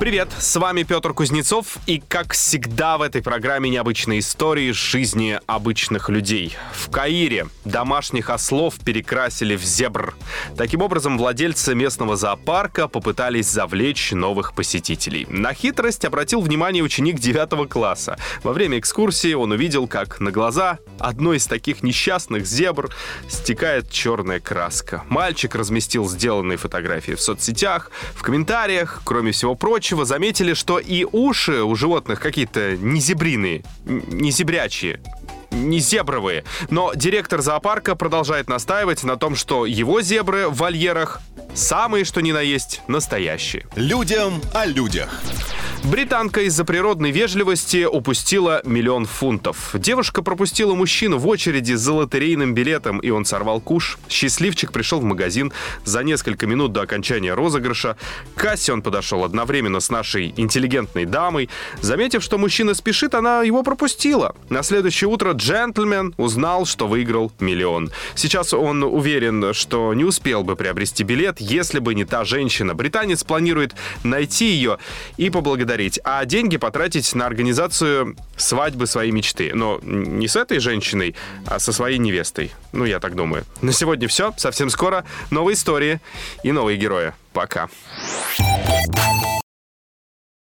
Привет, с вами Петр Кузнецов, и как всегда в этой программе необычные истории жизни обычных людей. В Каире домашних ослов перекрасили в зебр. Таким образом, владельцы местного зоопарка попытались завлечь новых посетителей. На хитрость обратил внимание ученик 9 класса. Во время экскурсии он увидел, как на глаза одной из таких несчастных зебр стекает черная краска. Мальчик разместил сделанные фотографии в соцсетях, в комментариях, кроме всего прочего, прочего, заметили, что и уши у животных какие-то незебриные, незебрячие не зебровые. Но директор зоопарка продолжает настаивать на том, что его зебры в вольерах самые, что ни на есть, настоящие. Людям о людях. Британка из-за природной вежливости упустила миллион фунтов. Девушка пропустила мужчину в очереди за лотерейным билетом, и он сорвал куш. Счастливчик пришел в магазин за несколько минут до окончания розыгрыша. К кассе он подошел одновременно с нашей интеллигентной дамой. Заметив, что мужчина спешит, она его пропустила. На следующее утро джентльмен узнал, что выиграл миллион. Сейчас он уверен, что не успел бы приобрести билет, если бы не та женщина. Британец планирует найти ее и поблагодарить поблагодарить, а деньги потратить на организацию свадьбы своей мечты. Но не с этой женщиной, а со своей невестой. Ну, я так думаю. На сегодня все. Совсем скоро новые истории и новые герои. Пока.